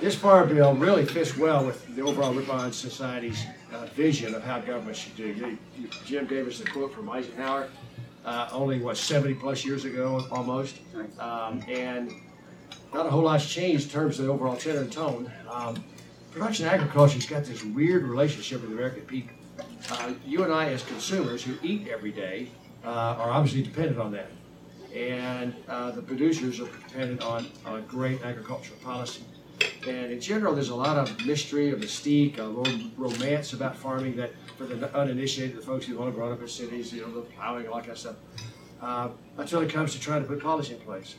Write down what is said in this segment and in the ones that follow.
this farm bill really fits well with the overall Ripon Society's uh, vision of how government should do. You- you- Jim gave us a quote from Eisenhower, uh, only what 70 plus years ago, almost, um, and not a whole lot's changed in terms of the overall tenor and tone. Um, production agriculture's got this weird relationship with the American people. Uh, you and I, as consumers who eat every day, uh, are obviously dependent on that. And uh, the producers are dependent on, on great agricultural policy. And in general, there's a lot of mystery, a mystique, a romance about farming that for the uninitiated, the folks who've only grown up in cities, you know, the plowing, all that kind of stuff, uh, until it comes to trying to put policy in place.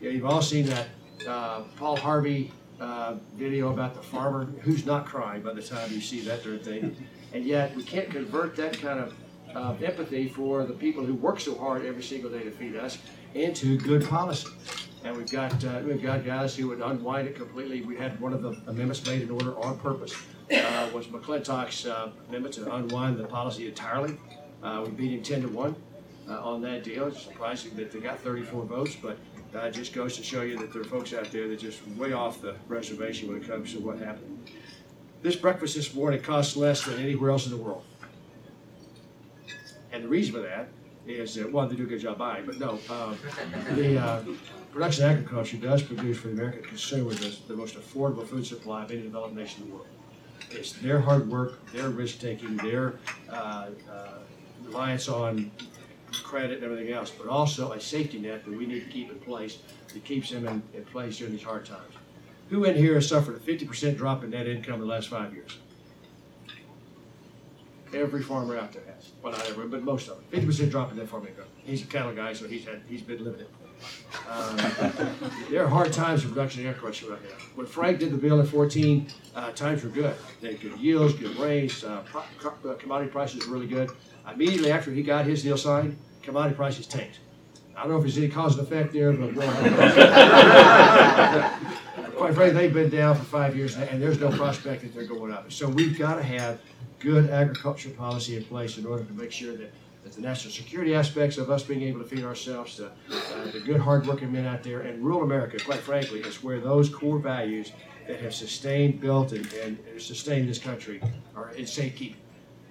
You know, you've all seen that uh, Paul Harvey uh, video about the farmer who's not crying by the time you see that sort of thing. And yet, we can't convert that kind of uh, empathy for the people who work so hard every single day to feed us into good policy. And we've got uh, we've got guys who would unwind it completely. We had one of the amendments made in order on purpose. Uh, was McClintock's uh, amendment to unwind the policy entirely. Uh, we beat him ten to one uh, on that deal. It's surprising that they got 34 votes, but uh, it just goes to show you that there are folks out there that just way off the reservation when it comes to what happened. This breakfast this morning costs less than anywhere else in the world. And the reason for that is that, one, they do a good job buying, but no, um, the uh, production agriculture does produce for the American consumer the, the most affordable food supply of any developed nation in the world. It's their hard work, their risk taking, their uh, uh, reliance on credit and everything else, but also a safety net that we need to keep in place that keeps them in, in place during these hard times. Who in here has suffered a 50% drop in net income in the last five years? Every farmer out there has. Well, not every, but most of them. Fifty percent drop in net farm income. He's a cattle guy, so he's had he's been living it. Um, there are hard times for production agriculture right now. When Frank did the bill in 14, uh, times were good. They had good yields, good rains, uh, pro- co- uh, commodity prices were really good. Immediately after he got his deal signed, commodity prices tanked. I don't know if there's any cause and effect there, but we'll quite frankly, they've been down for five years, and there's no prospect that they're going up. So we've got to have good agriculture policy in place in order to make sure that, that the national security aspects of us being able to feed ourselves, the, uh, the good, hardworking men out there, and rural America, quite frankly, is where those core values that have sustained, built, and, and sustained this country are in safekeeping.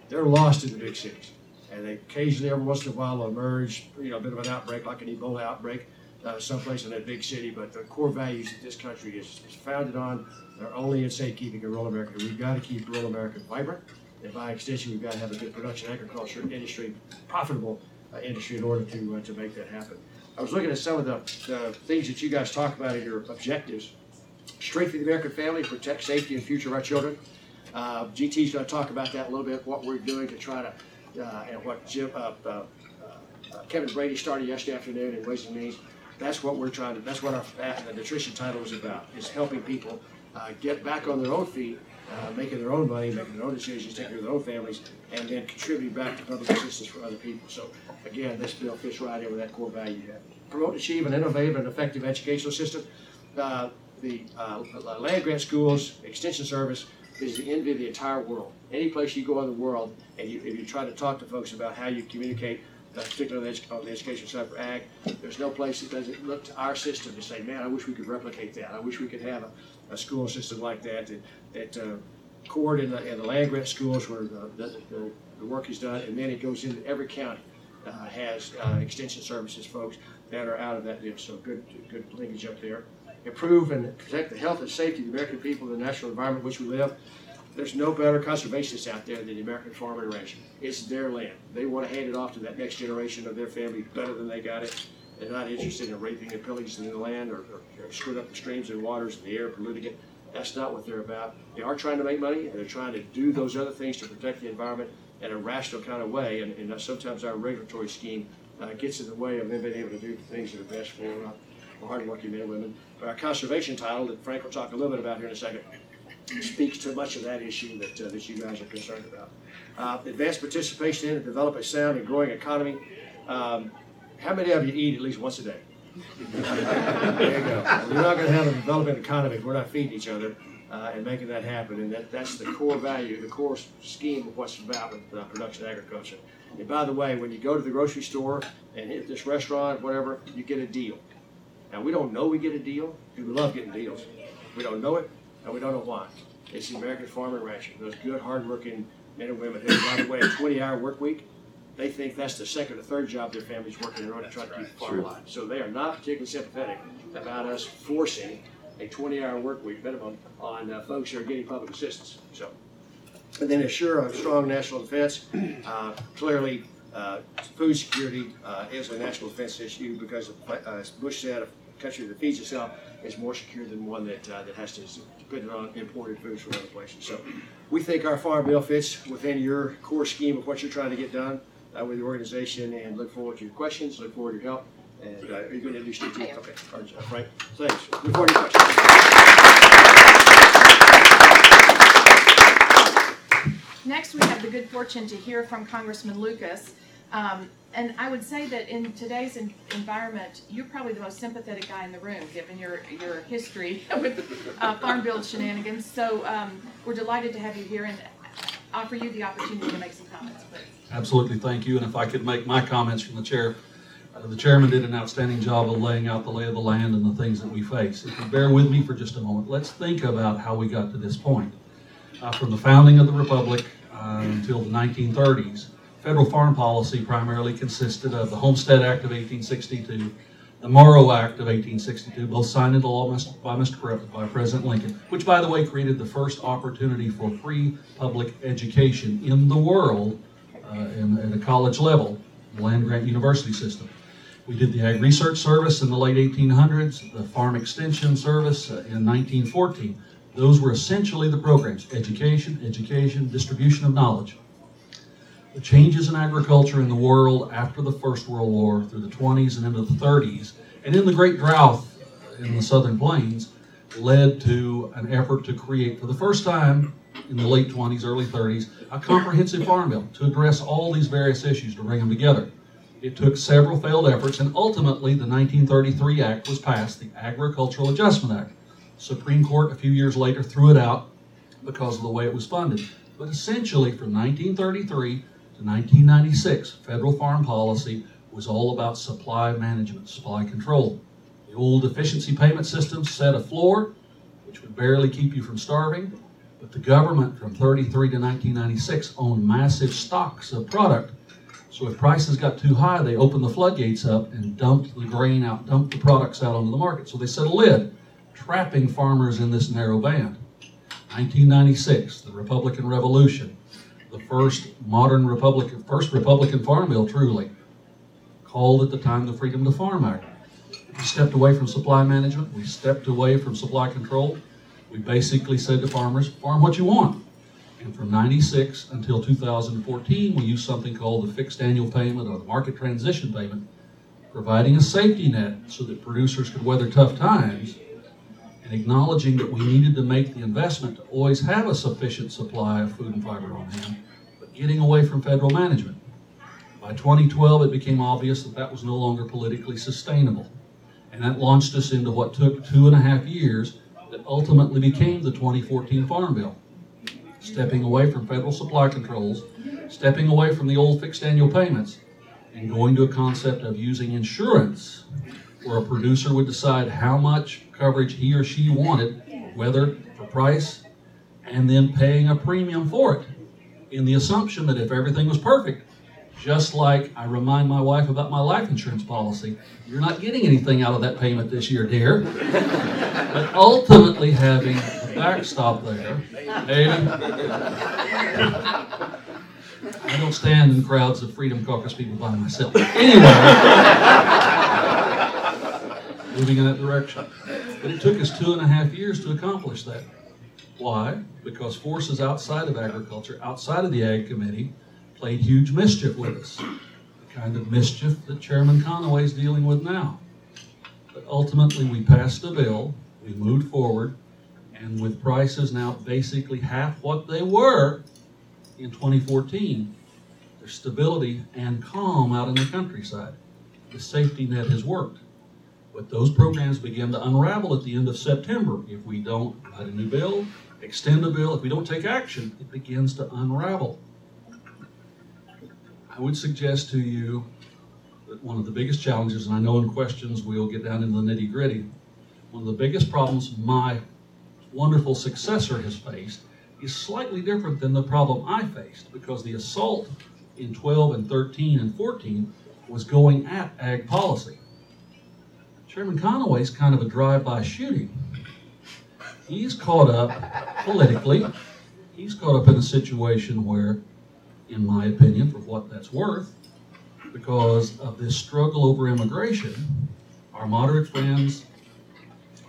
They're lost in the big cities. And they occasionally, every once in a while, emerge, you know, a bit of an outbreak, like an Ebola outbreak, uh, someplace in that big city. But the core values that this country is, is founded on are only in safekeeping in rural America. We've got to keep rural America vibrant. And by extension, we've got to have a good production agriculture industry, profitable uh, industry in order to, uh, to make that happen. I was looking at some of the, the things that you guys talk about in your objectives. Strengthen the American family, protect safety and future of our children. Uh, GT's going to talk about that a little bit, what we're doing to try to, uh, and what Jim, uh, uh, Kevin Brady started yesterday afternoon in Ways and Means. That's what we're trying to, that's what our, uh, nutrition title is about, is helping people uh, get back on their own feet, uh, making their own money, making their own decisions, taking care of their own families, and then contributing back to public assistance for other people. So again, this bill fits right in with that core value. you have. Promote, achieve an innovative and effective educational system. Uh, the uh, land grant schools, extension service is the envy of the entire world. Any place you go in the world, and you, if you try to talk to folks about how you communicate, uh, particularly on the, on the education side for ag, there's no place that doesn't look to our system to say, man, I wish we could replicate that. I wish we could have a, a school system like that that, that uh, cord in the, in the land grant schools where the, the, the, the work is done, and then it goes into every county uh, has uh, extension services folks that are out of that deal. So good, good linkage up there. Improve and protect the health and safety of the American people and the natural environment in which we live. There's no better conservationists out there than the American farmer and rancher. It's their land. They want to hand it off to that next generation of their family better than they got it. They're not interested in raping and pillaging the land or, or, or screwing up the streams and waters and the air, polluting it. That's not what they're about. They are trying to make money and they're trying to do those other things to protect the environment in a rational kind of way. And, and sometimes our regulatory scheme uh, gets in the way of them being able to do the things that are best for, uh, hardworking men and women. But our conservation title that Frank will talk a little bit about here in a second speaks to much of that issue that, uh, that you guys are concerned about. Uh, advanced participation in and develop a sound and growing economy. Um, how many of you eat at least once a day? there you go. We're not going to have a developing economy if we're not feeding each other uh, and making that happen. And that, that's the core value, the core scheme of what's about with uh, production agriculture. And by the way, when you go to the grocery store and hit this restaurant, whatever, you get a deal. Now, we don't know we get a deal. We love getting deals. We don't know it. And we don't know why. It's the American farmer rancher, those good, hardworking men and women who, by the way, a twenty-hour work week, they think that's the second or third job their family's working in order to try to keep the farm alive. So they are not particularly sympathetic about us forcing a twenty-hour work week minimum on uh, folks who are getting public assistance, so. And then assure a strong national defense. Uh, Clearly, uh, food security uh, is a national defense issue because, uh, as Bush said, country that feeds itself is more secure than one that, uh, that has to depend on imported foods from other places. So we think our farm bill fits within your core scheme of what you're trying to get done uh, with the organization and look forward to your questions, look forward to your help. And uh, are you going to introduce Steve? I am. Okay, Frank, thanks. Look forward to your questions. Next, we have the good fortune to hear from Congressman Lucas. Um, and I would say that in today's en- environment, you're probably the most sympathetic guy in the room, given your, your history with uh, Farm Bill shenanigans. So um, we're delighted to have you here and offer you the opportunity to make some comments, please. Absolutely, thank you. And if I could make my comments from the chair, uh, the chairman did an outstanding job of laying out the lay of the land and the things that we face. If you bear with me for just a moment, let's think about how we got to this point. Uh, From the founding of the republic uh, until the 1930s, federal farm policy primarily consisted of the Homestead Act of 1862, the Morrill Act of 1862, both signed into law by Mr. By President Lincoln, which, by the way, created the first opportunity for free public education in the world uh, in, at a college level, the land grant university system. We did the Ag Research Service in the late 1800s, the Farm Extension Service uh, in 1914. Those were essentially the programs education, education, distribution of knowledge. The changes in agriculture in the world after the First World War through the 20s and into the 30s, and in the Great Drought in the Southern Plains, led to an effort to create, for the first time in the late 20s, early 30s, a comprehensive farm bill to address all these various issues, to bring them together. It took several failed efforts, and ultimately, the 1933 Act was passed, the Agricultural Adjustment Act. Supreme Court, a few years later, threw it out because of the way it was funded. But essentially, from 1933 to 1996, federal farm policy was all about supply management, supply control. The old deficiency payment system set a floor, which would barely keep you from starving, but the government from 33 to 1996 owned massive stocks of product. So if prices got too high, they opened the floodgates up and dumped the grain out, dumped the products out onto the market. So they set a lid, trapping farmers in this narrow band. 1996, the Republican Revolution, the first modern Republican, first Republican farm bill, truly, called at the time the Freedom to Farm Act. We stepped away from supply management. We stepped away from supply control. We basically said to farmers, farm what you want. And from 96 until 2014, we used something called the fixed annual payment or the market transition payment, providing a safety net so that producers could weather tough times and acknowledging that we needed to make the investment to always have a sufficient supply of food and fiber on hand, but getting away from federal management. By 2012, it became obvious that that was no longer politically sustainable. And that launched us into what took two and a half years that ultimately became the 2014 Farm Bill. Stepping away from federal supply controls, stepping away from the old fixed annual payments, and going to a concept of using insurance where a producer would decide how much coverage he or she wanted, whether for price, and then paying a premium for it in the assumption that if everything was perfect, just like I remind my wife about my life insurance policy, you're not getting anything out of that payment this year, dear. but ultimately having the backstop there, Hayden, I don't stand in crowds of Freedom Caucus people by myself. Anyway, moving in that direction. But it took us two and a half years to accomplish that. Why? Because forces outside of agriculture, outside of the Ag Committee, played huge mischief with us. The kind of mischief that Chairman Conaway is dealing with now. But ultimately, we passed a bill, we moved forward, and with prices now basically half what they were in 2014, there's stability and calm out in the countryside. The safety net has worked. But those programs begin to unravel at the end of September. If we don't write a new bill, extend a bill, if we don't take action, it begins to unravel. I would suggest to you that one of the biggest challenges, and I know in questions we'll get down into the nitty gritty, one of the biggest problems my wonderful successor has faced is slightly different than the problem I faced because the assault in 12 and 13 and 14 was going at ag policy. Chairman Conaway's kind of a drive-by shooting. He's caught up politically. He's caught up in a situation where, in my opinion, for what that's worth, because of this struggle over immigration, our moderate friends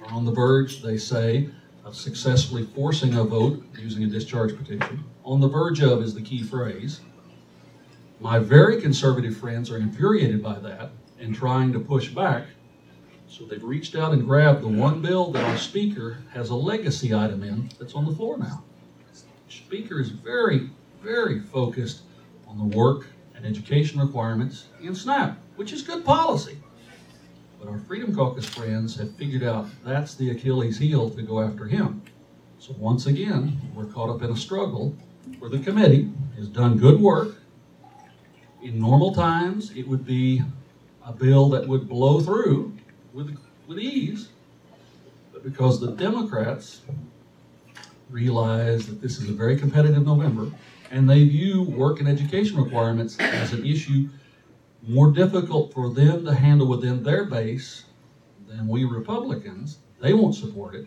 are on the verge, they say, of successfully forcing a vote using a discharge petition. On the verge of is the key phrase. My very conservative friends are infuriated by that and trying to push back. So they've reached out and grabbed the one bill that our speaker has a legacy item in that's on the floor now. Speaker is very, very focused on the work and education requirements in SNAP, which is good policy. But our Freedom Caucus friends have figured out that's the Achilles heel to go after him. So once again, we're caught up in a struggle where the committee has done good work. In normal times, it would be a bill that would blow through with, with ease. But because the Democrats realize that this is a very competitive November, and they view work and education requirements as an issue more difficult for them to handle within their base than we Republicans, they won't support it.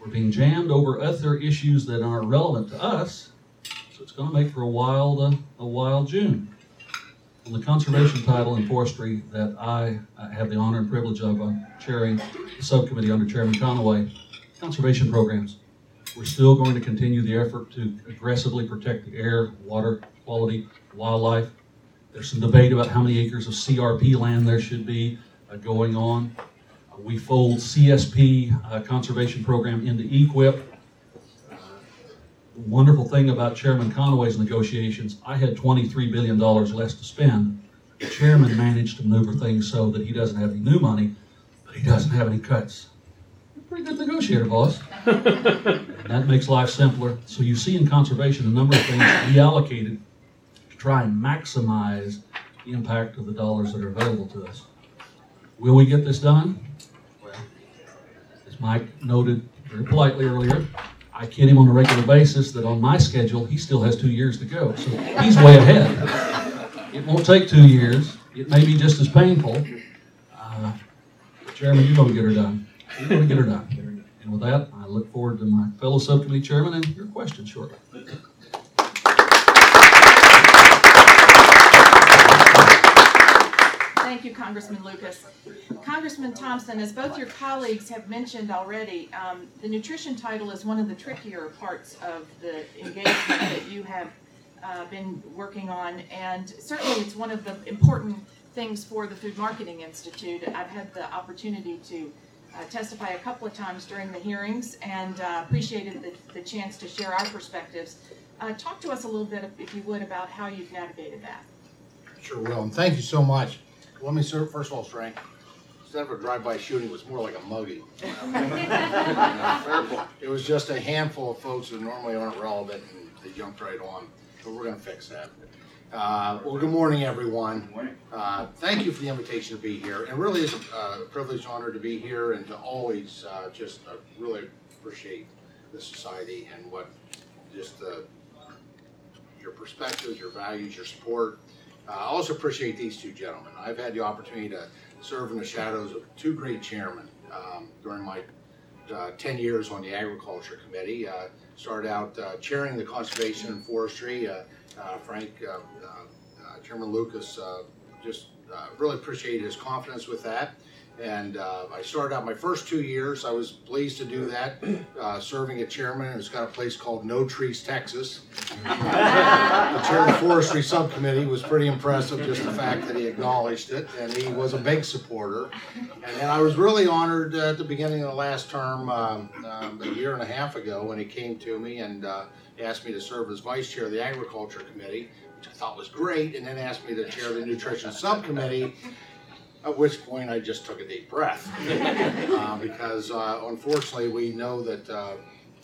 We're being jammed over other issues that aren't relevant to us, so it's going to make for a wild, uh, a wild June. On the conservation title and forestry that I uh, have the honor and privilege of uh, chairing the subcommittee under Chairman Conaway, conservation programs. We're still going to continue the effort to aggressively protect the air, water quality, wildlife. There's some debate about how many acres of CRP land there should be uh, going on. We fold CSP uh, conservation program into EQIP. Wonderful thing about Chairman Conaway's negotiations, I had $23 billion less to spend. The chairman managed to maneuver things so that he doesn't have any new money, but he doesn't have any cuts. You're a pretty good negotiator, boss. And that makes life simpler. So you see in conservation a number of things reallocated to try and maximize the impact of the dollars that are available to us. Will we get this done? Well, as Mike noted very politely earlier, I kid him on a regular basis that on my schedule, he still has two years to go. So he's way ahead. It won't take two years. It may be just as painful. Uh, Chairman, you're going to get her done. You're going to get her done. And with that, I look forward to my fellow subcommittee chairman and your questions shortly. Thank you, Congressman Lucas. Congressman Thompson, as both your colleagues have mentioned already, um, the nutrition title is one of the trickier parts of the engagement that you have uh, been working on, and certainly it's one of the important things for the Food Marketing Institute. I've had the opportunity to uh, testify a couple of times during the hearings and uh, appreciated the, the chance to share our perspectives. Uh, talk to us a little bit, if you would, about how you've navigated that. Sure will, and thank you so much. Let me, sir, first of all, Frank, instead of a drive-by shooting, it was more like a mugging. It was just a handful of folks who normally aren't relevant, and they jumped right on, but we're gonna fix that. Uh, well, good morning, everyone. Morning. Uh, thank you for the invitation to be here. It really is a privilege, and honor to be here and to always, uh, just uh, really appreciate the society and what, just, uh, your perspectives, your values, your support. Uh, I also appreciate these two gentlemen. I've had the opportunity to serve in the shadows of two great chairmen um, during my uh, 10 years on the Agriculture Committee. Uh, started out uh, chairing the Conservation and Forestry. Uh, uh, Frank, Chairman Lucas, just really appreciated his confidence with that. And uh, I started out my first two years. I was pleased to do that, uh, serving a chairman. It's got a place called No Trees, Texas. The chair of forestry subcommittee was pretty impressive, just the fact that he acknowledged it, and he was a big supporter. And I was really honored uh, at the beginning of the last term, um, um, a year and a half ago, when he came to me and uh, asked me to serve as vice chair of the agriculture committee, which I thought was great, and then asked me to chair the nutrition subcommittee, at which point I just took a deep breath. Uh, Because uh, unfortunately, we know that, uh,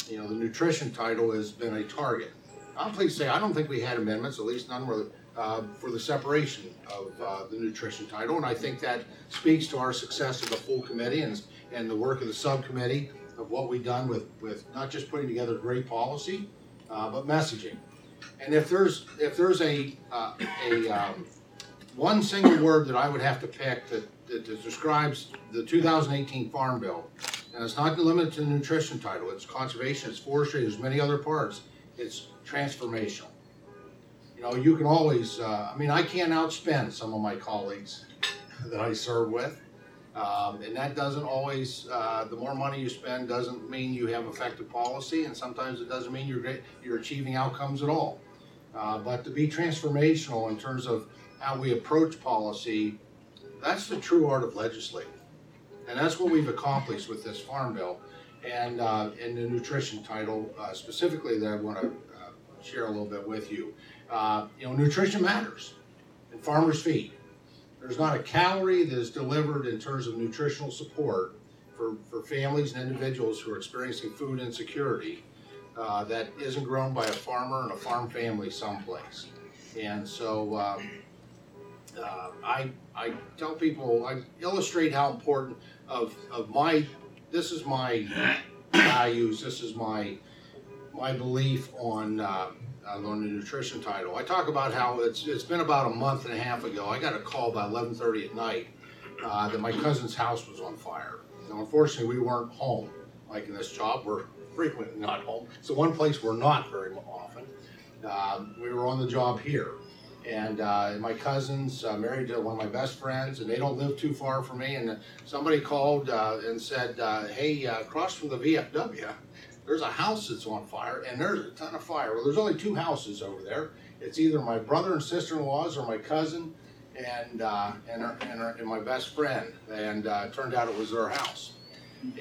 you know, the nutrition title has been a target. I'm pleased to say, I don't think we had amendments, at least none were, uh, for the separation of, uh, the nutrition title. And I think that speaks to our success of the full committee and, and the work of the subcommittee. of what we've done with, with not just putting together great policy, uh, but messaging. And if there's, if there's a, a, um, one single word that I would have to pick that, that describes the two thousand eighteen Farm Bill, and it's not limited to the nutrition title, it's conservation, it's forestry, there's many other parts, it's transformational. You know, you can always, uh, I mean, I can't outspend some of my colleagues that I serve with. Um, and that doesn't always, uh, the more money you spend doesn't mean you have effective policy, and sometimes it doesn't mean you're you're achieving outcomes at all. Uh, but to be transformational in terms of how we approach policy, that's the true art of legislating. And that's what we've accomplished with this farm bill and, uh, and the nutrition title uh, specifically that I want to uh, share a little bit with you. Uh, you know, nutrition matters and farmers feed. There's not a calorie that is delivered in terms of nutritional support for, for families and individuals who are experiencing food insecurity uh, that isn't grown by a farmer and a farm family someplace. And so um, uh, I, I tell people, I illustrate how important of, of my, this is my values, this is my, my belief on, uh, on the nutrition title. I talk about how it's, it's been about a month and a half ago, I got a call by eleven thirty at night, uh, that my cousin's house was on fire. Now unfortunately, we weren't home, like in this job, we're frequently not home. It's the one place we're not very often. Um, we were on the job here. And uh, my cousin's uh, married to one of my best friends, and they don't live too far from me. And somebody called uh, and said, uh, "Hey, uh, across from the VFW, there's a house that's on fire, and there's a ton of fire. Well, there's only two houses over there. It's either my brother and sister-in-laws or my cousin, and uh, and, her, and, her, and my best friend. And turned out it was their house.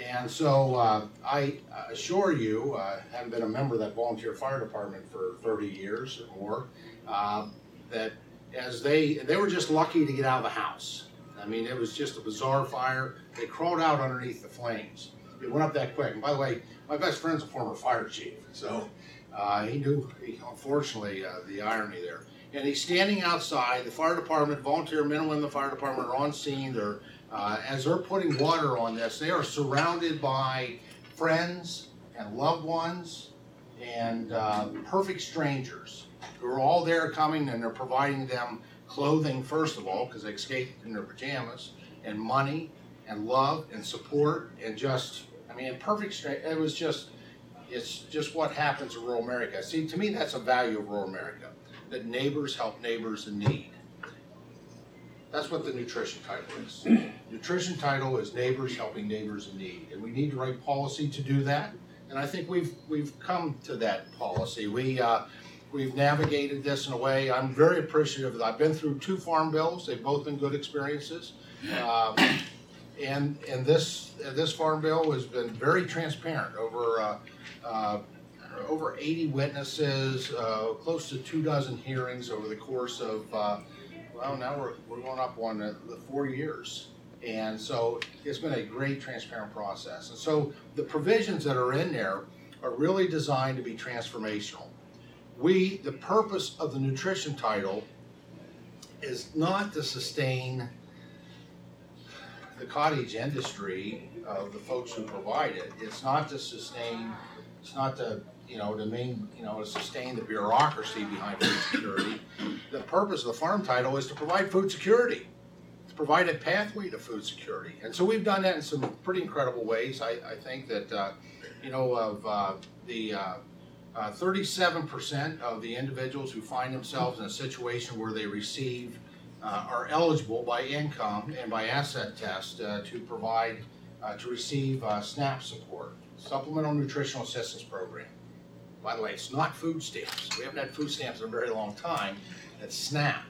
And so uh, I assure you, I uh, having been a member of that volunteer fire department for 30 years or more, uh, that as they they were just lucky to get out of the house. I mean, it was just a bizarre fire. They crawled out underneath the flames. It went up that quick. And by the way, my best friend's a former fire chief, so uh, he knew. He, unfortunately, uh, the irony there. And he's standing outside. The fire department, volunteer men and women the fire department are on scene. They're uh, as they're putting water on this, they are surrounded by friends and loved ones and uh, perfect strangers who are all there coming and they're providing them clothing, first of all, because they escaped in their pajamas, and money and love and support and just, I mean, perfect straight. It was just, it's just what happens in rural America. See, to me, that's a value of rural America that neighbors help neighbors in need. That's what the nutrition title is. nutrition title is neighbors helping neighbors in need, and we need to write policy to do that. And I think we've we've come to that policy. We uh, we've navigated this in a way. I'm very appreciative. I've been through two farm bills. They've both been good experiences. Um, and and this this farm bill has been very transparent over uh, uh, over 80 witnesses, uh, close to two dozen hearings over the course of uh, well, now we're, we're going up on the, the four years. And so it's been a great transparent process. And so the provisions that are in there are really designed to be transformational. We, the purpose of the nutrition title is not to sustain the cottage industry of the folks who provide it. It's not to sustain, it's not to you know, to main, you know, to sustain the bureaucracy behind food security. The purpose of the farm title is to provide food security, to provide a pathway to food security. And so we've done that in some pretty incredible ways. I, I think that, uh, you know, of uh, the uh, 37% uh, of the individuals who find themselves in a situation where they receive, uh, are eligible by income and by asset test uh, to provide, to receive SNAP support, Supplemental Nutritional Assistance Program. By the way, it's not food stamps. We haven't had food stamps in a very long time. It's SNAP.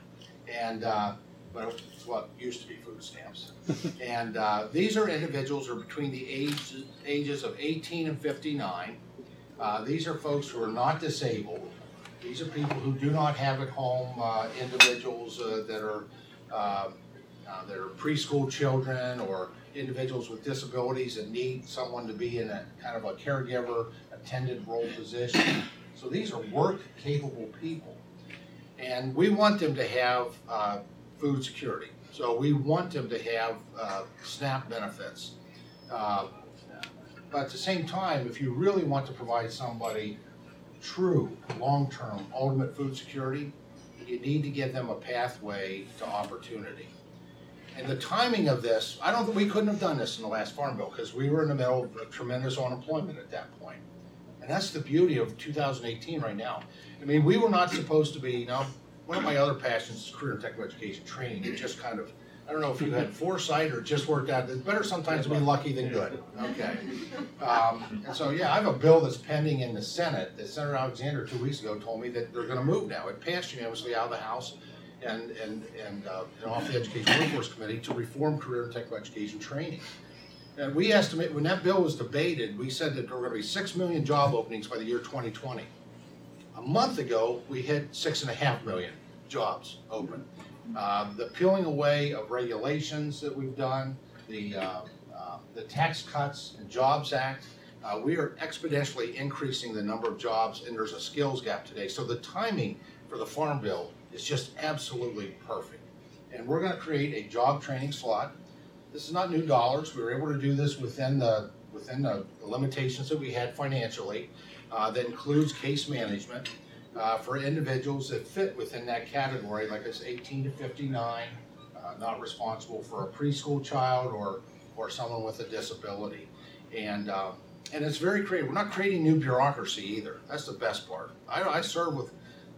And, uh, but it's what used to be food stamps. and uh, these are individuals who are between the age, ages of 18 and 59. Uh, these are folks who are not disabled. These are people who do not have at home uh, individuals uh, that are uh, that are preschool children or individuals with disabilities that need someone to be in a kind of a caregiver attendant role position. So these are work capable people. And we want them to have uh, food security. So we want them to have uh, SNAP benefits. Uh, but at the same time, if you really want to provide somebody true, long-term, ultimate food security, you need to give them a pathway to opportunity. And the timing of this, I don't think, we couldn't have done this in the last Farm Bill, because we were in the middle of a tremendous unemployment at that point. And that's the beauty of two thousand eighteen right now. I mean, we were not supposed to be, you know, one of my other passions is career and technical education training. It just kind of, I don't know if you had foresight or just worked out. It's better sometimes to be lucky than good, okay? Um, and so, yeah, I have a bill that's pending in the Senate that Senator Alexander two weeks ago told me that they're gonna move now. It passed unanimously out of the House and, and, and, uh, and off the Education Workforce Committee to reform career and technical education training. And we estimate, when that bill was debated, we said that there were gonna be six million job openings by the year twenty twenty. A month ago, we hit six and a half million jobs open. Uh, the peeling away of regulations that we've done, the, uh, uh, the Tax Cuts and Jobs Act, uh, we are exponentially increasing the number of jobs, and there's a skills gap today. So the timing for the Farm Bill is just absolutely perfect. And we're gonna create a job training slot. This is not new dollars, we were able to do this within the, within the limitations that we had financially. Uh, that includes case management, uh, for individuals that fit within that category, like I said, eighteen to fifty-nine, uh, not responsible for a preschool child or, or someone with a disability. And, um, and it's very creative, we're not creating new bureaucracy either, that's the best part. I, I serve with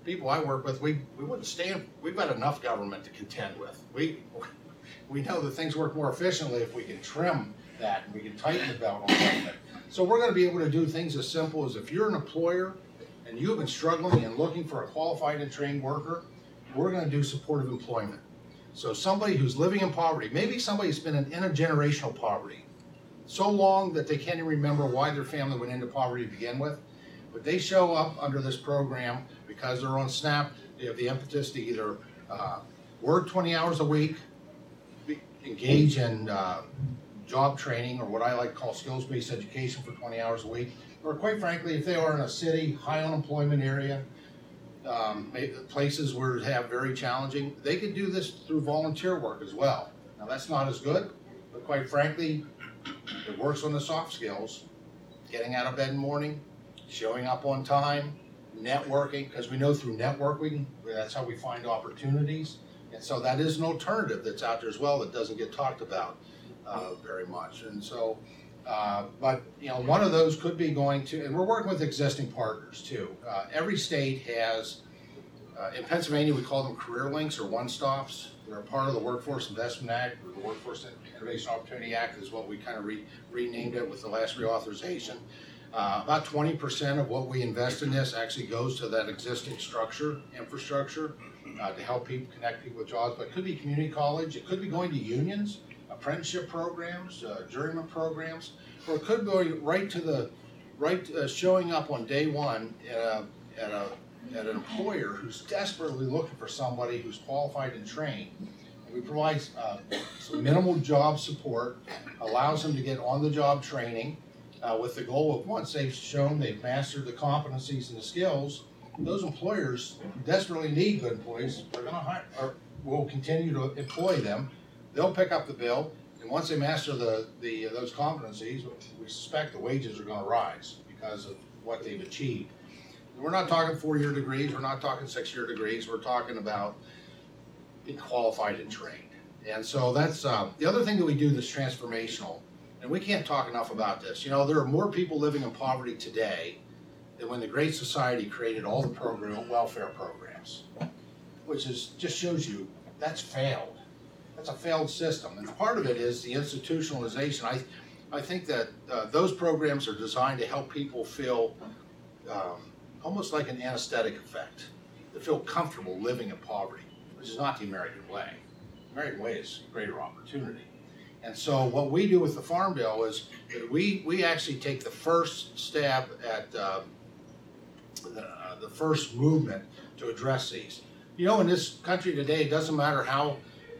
people I work with, we, we wouldn't stand, we've got enough government to contend with. We, we know that things work more efficiently if we can trim that and we can tighten the belt on government. So we're gonna be able to do things as simple as if you're an employer and you have been struggling and looking for a qualified and trained worker, we're gonna do supportive employment. So somebody who's living in poverty, maybe somebody who's been in intergenerational poverty, so long that they can't even remember why their family went into poverty to begin with, but they show up under this program because they're on SNAP, they have the impetus to either, uh, work twenty hours a week, be- engage in, uh, job training, or what I like to call skills-based education for twenty hours a week, or quite frankly, if they are in a city, high unemployment area, um, places where it have very challenging, they could do this through volunteer work as well. Now, that's not as good, but quite frankly, it works on the soft skills, getting out of bed in the morning, showing up on time, networking, because we know through networking, that's how we find opportunities. And so that is an alternative that's out there as well that doesn't get talked about uh, very much. And so, uh, but, you know, one of those could be going to, and we're working with existing partners too. Uh, Every state has, uh, in Pennsylvania, we call them career links or one-stops. They're a part of the Workforce Investment Act, or the Workforce Innovation Opportunity Act is what we kind of re- renamed it with the last reauthorization. Uh, About twenty percent of what we invest in this actually goes to that existing structure, infrastructure, uh, to help people, connect people with jobs. But it could be community college, it could be going to unions, apprenticeship programs, uh, journeyman programs, or it could go right to the, right, uh, showing up on day one at a, at a, at an employer who's desperately looking for somebody who's qualified and trained. We provide, uh, some minimal job support, allows them to get on-the-job training, uh, with the goal of, once they've shown they've mastered the competencies and the skills, those employers desperately need good employees, they're gonna hire, or will continue to employ them. They'll pick up the bill, and once they master the, the, those competencies, we suspect the wages are gonna rise because of what they've achieved. We're not talking four-year degrees, we're not talking six-year degrees, we're talking about being qualified and trained. And so that's, uh, the other thing that we do that's transformational, and we can't talk enough about this, you know, there are more people living in poverty today than when the Great Society created all the program, welfare programs. Which is, just shows you, that's failed. That's a failed system, and part of it is the institutionalization. I, I think that, uh, those programs are designed to help people feel, um, almost like an anesthetic effect. To feel comfortable living in poverty, which is not the American way. The American way is greater opportunity. And so what we do with the Farm Bill is we, we actually take the first stab at, um, the, uh, the first movement to address these. You know, in this country today, it doesn't matter how,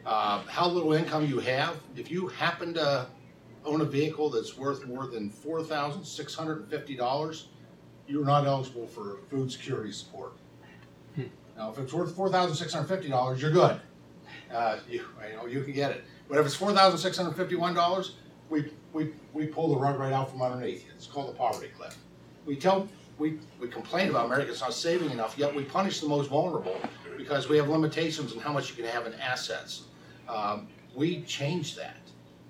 uh, how little income you have, if you happen to own a vehicle that's worth more than four thousand six hundred and fifty dollars, you're not eligible for food security support. Now, if it's worth four thousand six hundred fifty dollars, you're good. Uh, you, you know, you can get it. But if it's four thousand six hundred fifty-one dollars, we, we, we pull the rug right out from underneath you. It's called the poverty cliff. We tell, we, we complain about America's not saving enough, yet we punish the most vulnerable because we have limitations on how much you can have in assets. Um, we changed that.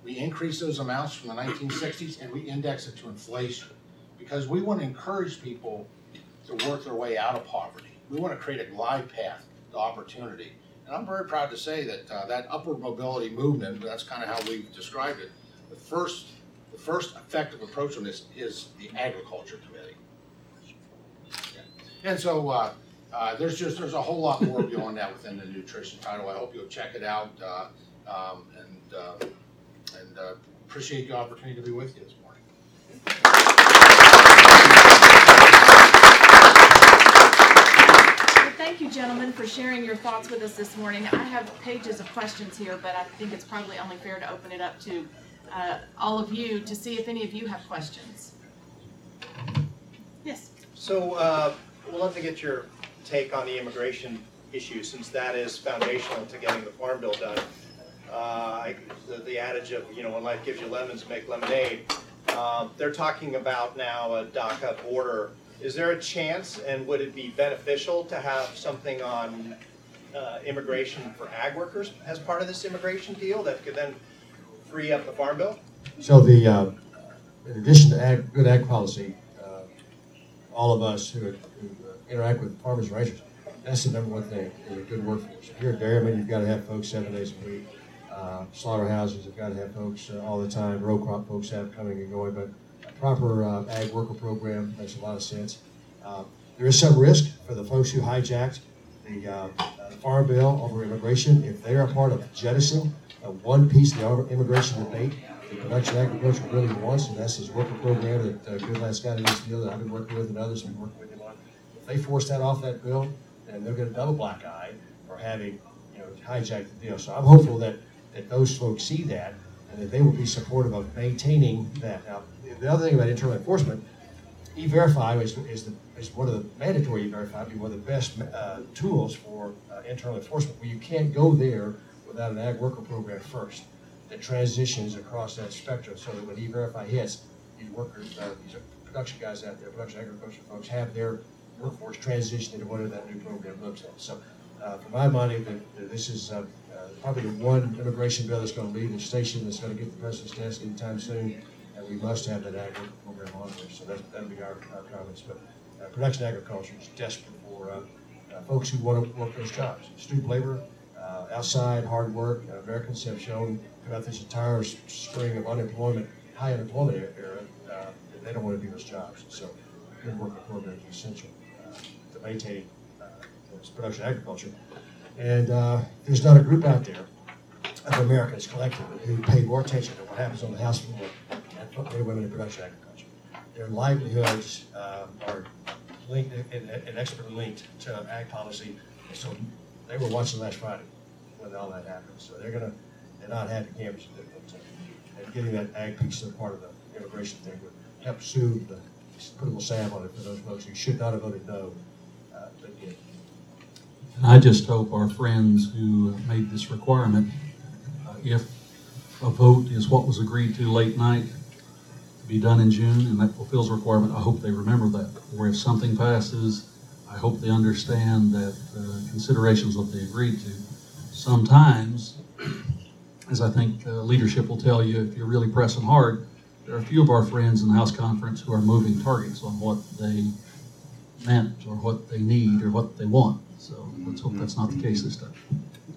We increased those amounts from the nineteen sixties and we index it to inflation. Because we want to encourage people to work their way out of poverty. We want to create a glide path to opportunity. And I'm very proud to say that uh, that upward mobility movement, that's kind of how we've described it. The first, the first effective approach on this is the agriculture committee. And so, uh, uh, there's just, there's a whole lot more beyond that within the nutrition title. I hope you'll check it out, uh, um, and, uh, and, uh, appreciate the opportunity to be with you this morning. Well, thank you, gentlemen, for sharing your thoughts with us this morning. I have pages of questions here, but I think it's probably only fair to open it up to uh, all of you to see if any of you have questions. Yes. So, uh, we'd love to get your take on the immigration issue, since that is foundational to getting the Farm Bill done. Uh, I- the, the adage of, you know, when life gives you lemons, make lemonade. Um, they're talking about now a DACA border. Is there a chance, and would it be beneficial to have something on uh, immigration for ag workers as part of this immigration deal that could then free up the Farm Bill? So the, uh, in addition to ag, good ag policy, uh, all of us who, who uh, interact with farmers and ranchers, that's the number one thing, is a good workforce. If you're a dairyman, you've got to have folks seven days a week. Uh, Slaughterhouses have got to have folks uh, all the time, row crop folks have coming and going, but a proper uh, ag worker program makes a lot of sense. Uh, There is some risk for the folks who hijacked the, uh, uh, the Farm Bill over immigration. If they are part of jettisoning uh, one piece of the immigration debate, the production agriculture really wants, and that's his worker program that uh, Goodlatte Scott in this deal that I've been working with and others have been working with they force that off that bill, and they'll get a double black eye for having, you know, hijacked the deal. So I'm hopeful that, that those folks see that and that they will be supportive of maintaining that. Now, the other thing about internal enforcement, E-Verify is, is, the, is one of the mandatory E-Verify, one of the best uh, tools for uh, internal enforcement, where you can't go there without an ag worker program first that transitions across that spectrum so that when E-Verify hits, these workers, uh, these production guys out there, production agriculture folks have their workforce transition into whatever that new program looks like. So, uh, for my money, this is, uh, uh, probably the one immigration bill that's gonna leave the station, that's gonna get the president's desk anytime soon, and we must have that ag worker program on there, so that, that'll be our, our comments, but, uh, production agriculture is desperate for, uh, folks who wanna work those jobs. Stoop labor, outside, hard work, Americans have shown throughout this entire spring of unemployment, high unemployment era, that they don't want to do those jobs. So, good worker program is essential to maintaining uh, production agriculture. And uh, there's not a group out there of Americans collectively who pay more attention to what happens on the House floor and men women in production agriculture. Their livelihoods um, are linked, and, and expertly linked to ag policy. So they were watching last Friday when all that happened. So they're gonna, they're not happy campers. And getting that ag piece to part of the immigration thing would help soothe the, put a little salve on it for those folks who should not have voted no, And I just hope our friends who made this requirement, uh, if a vote is what was agreed to late night, to be done in June, and that fulfills requirement, I hope they remember that. Or if something passes, I hope they understand that uh, consideration is what they agreed to. Sometimes, as I think uh, leadership will tell you, if you're really pressing hard, there are a few of our friends in the House conference who are moving targets on what they meant or what they need or what they want. So let's hope that's not the case this time.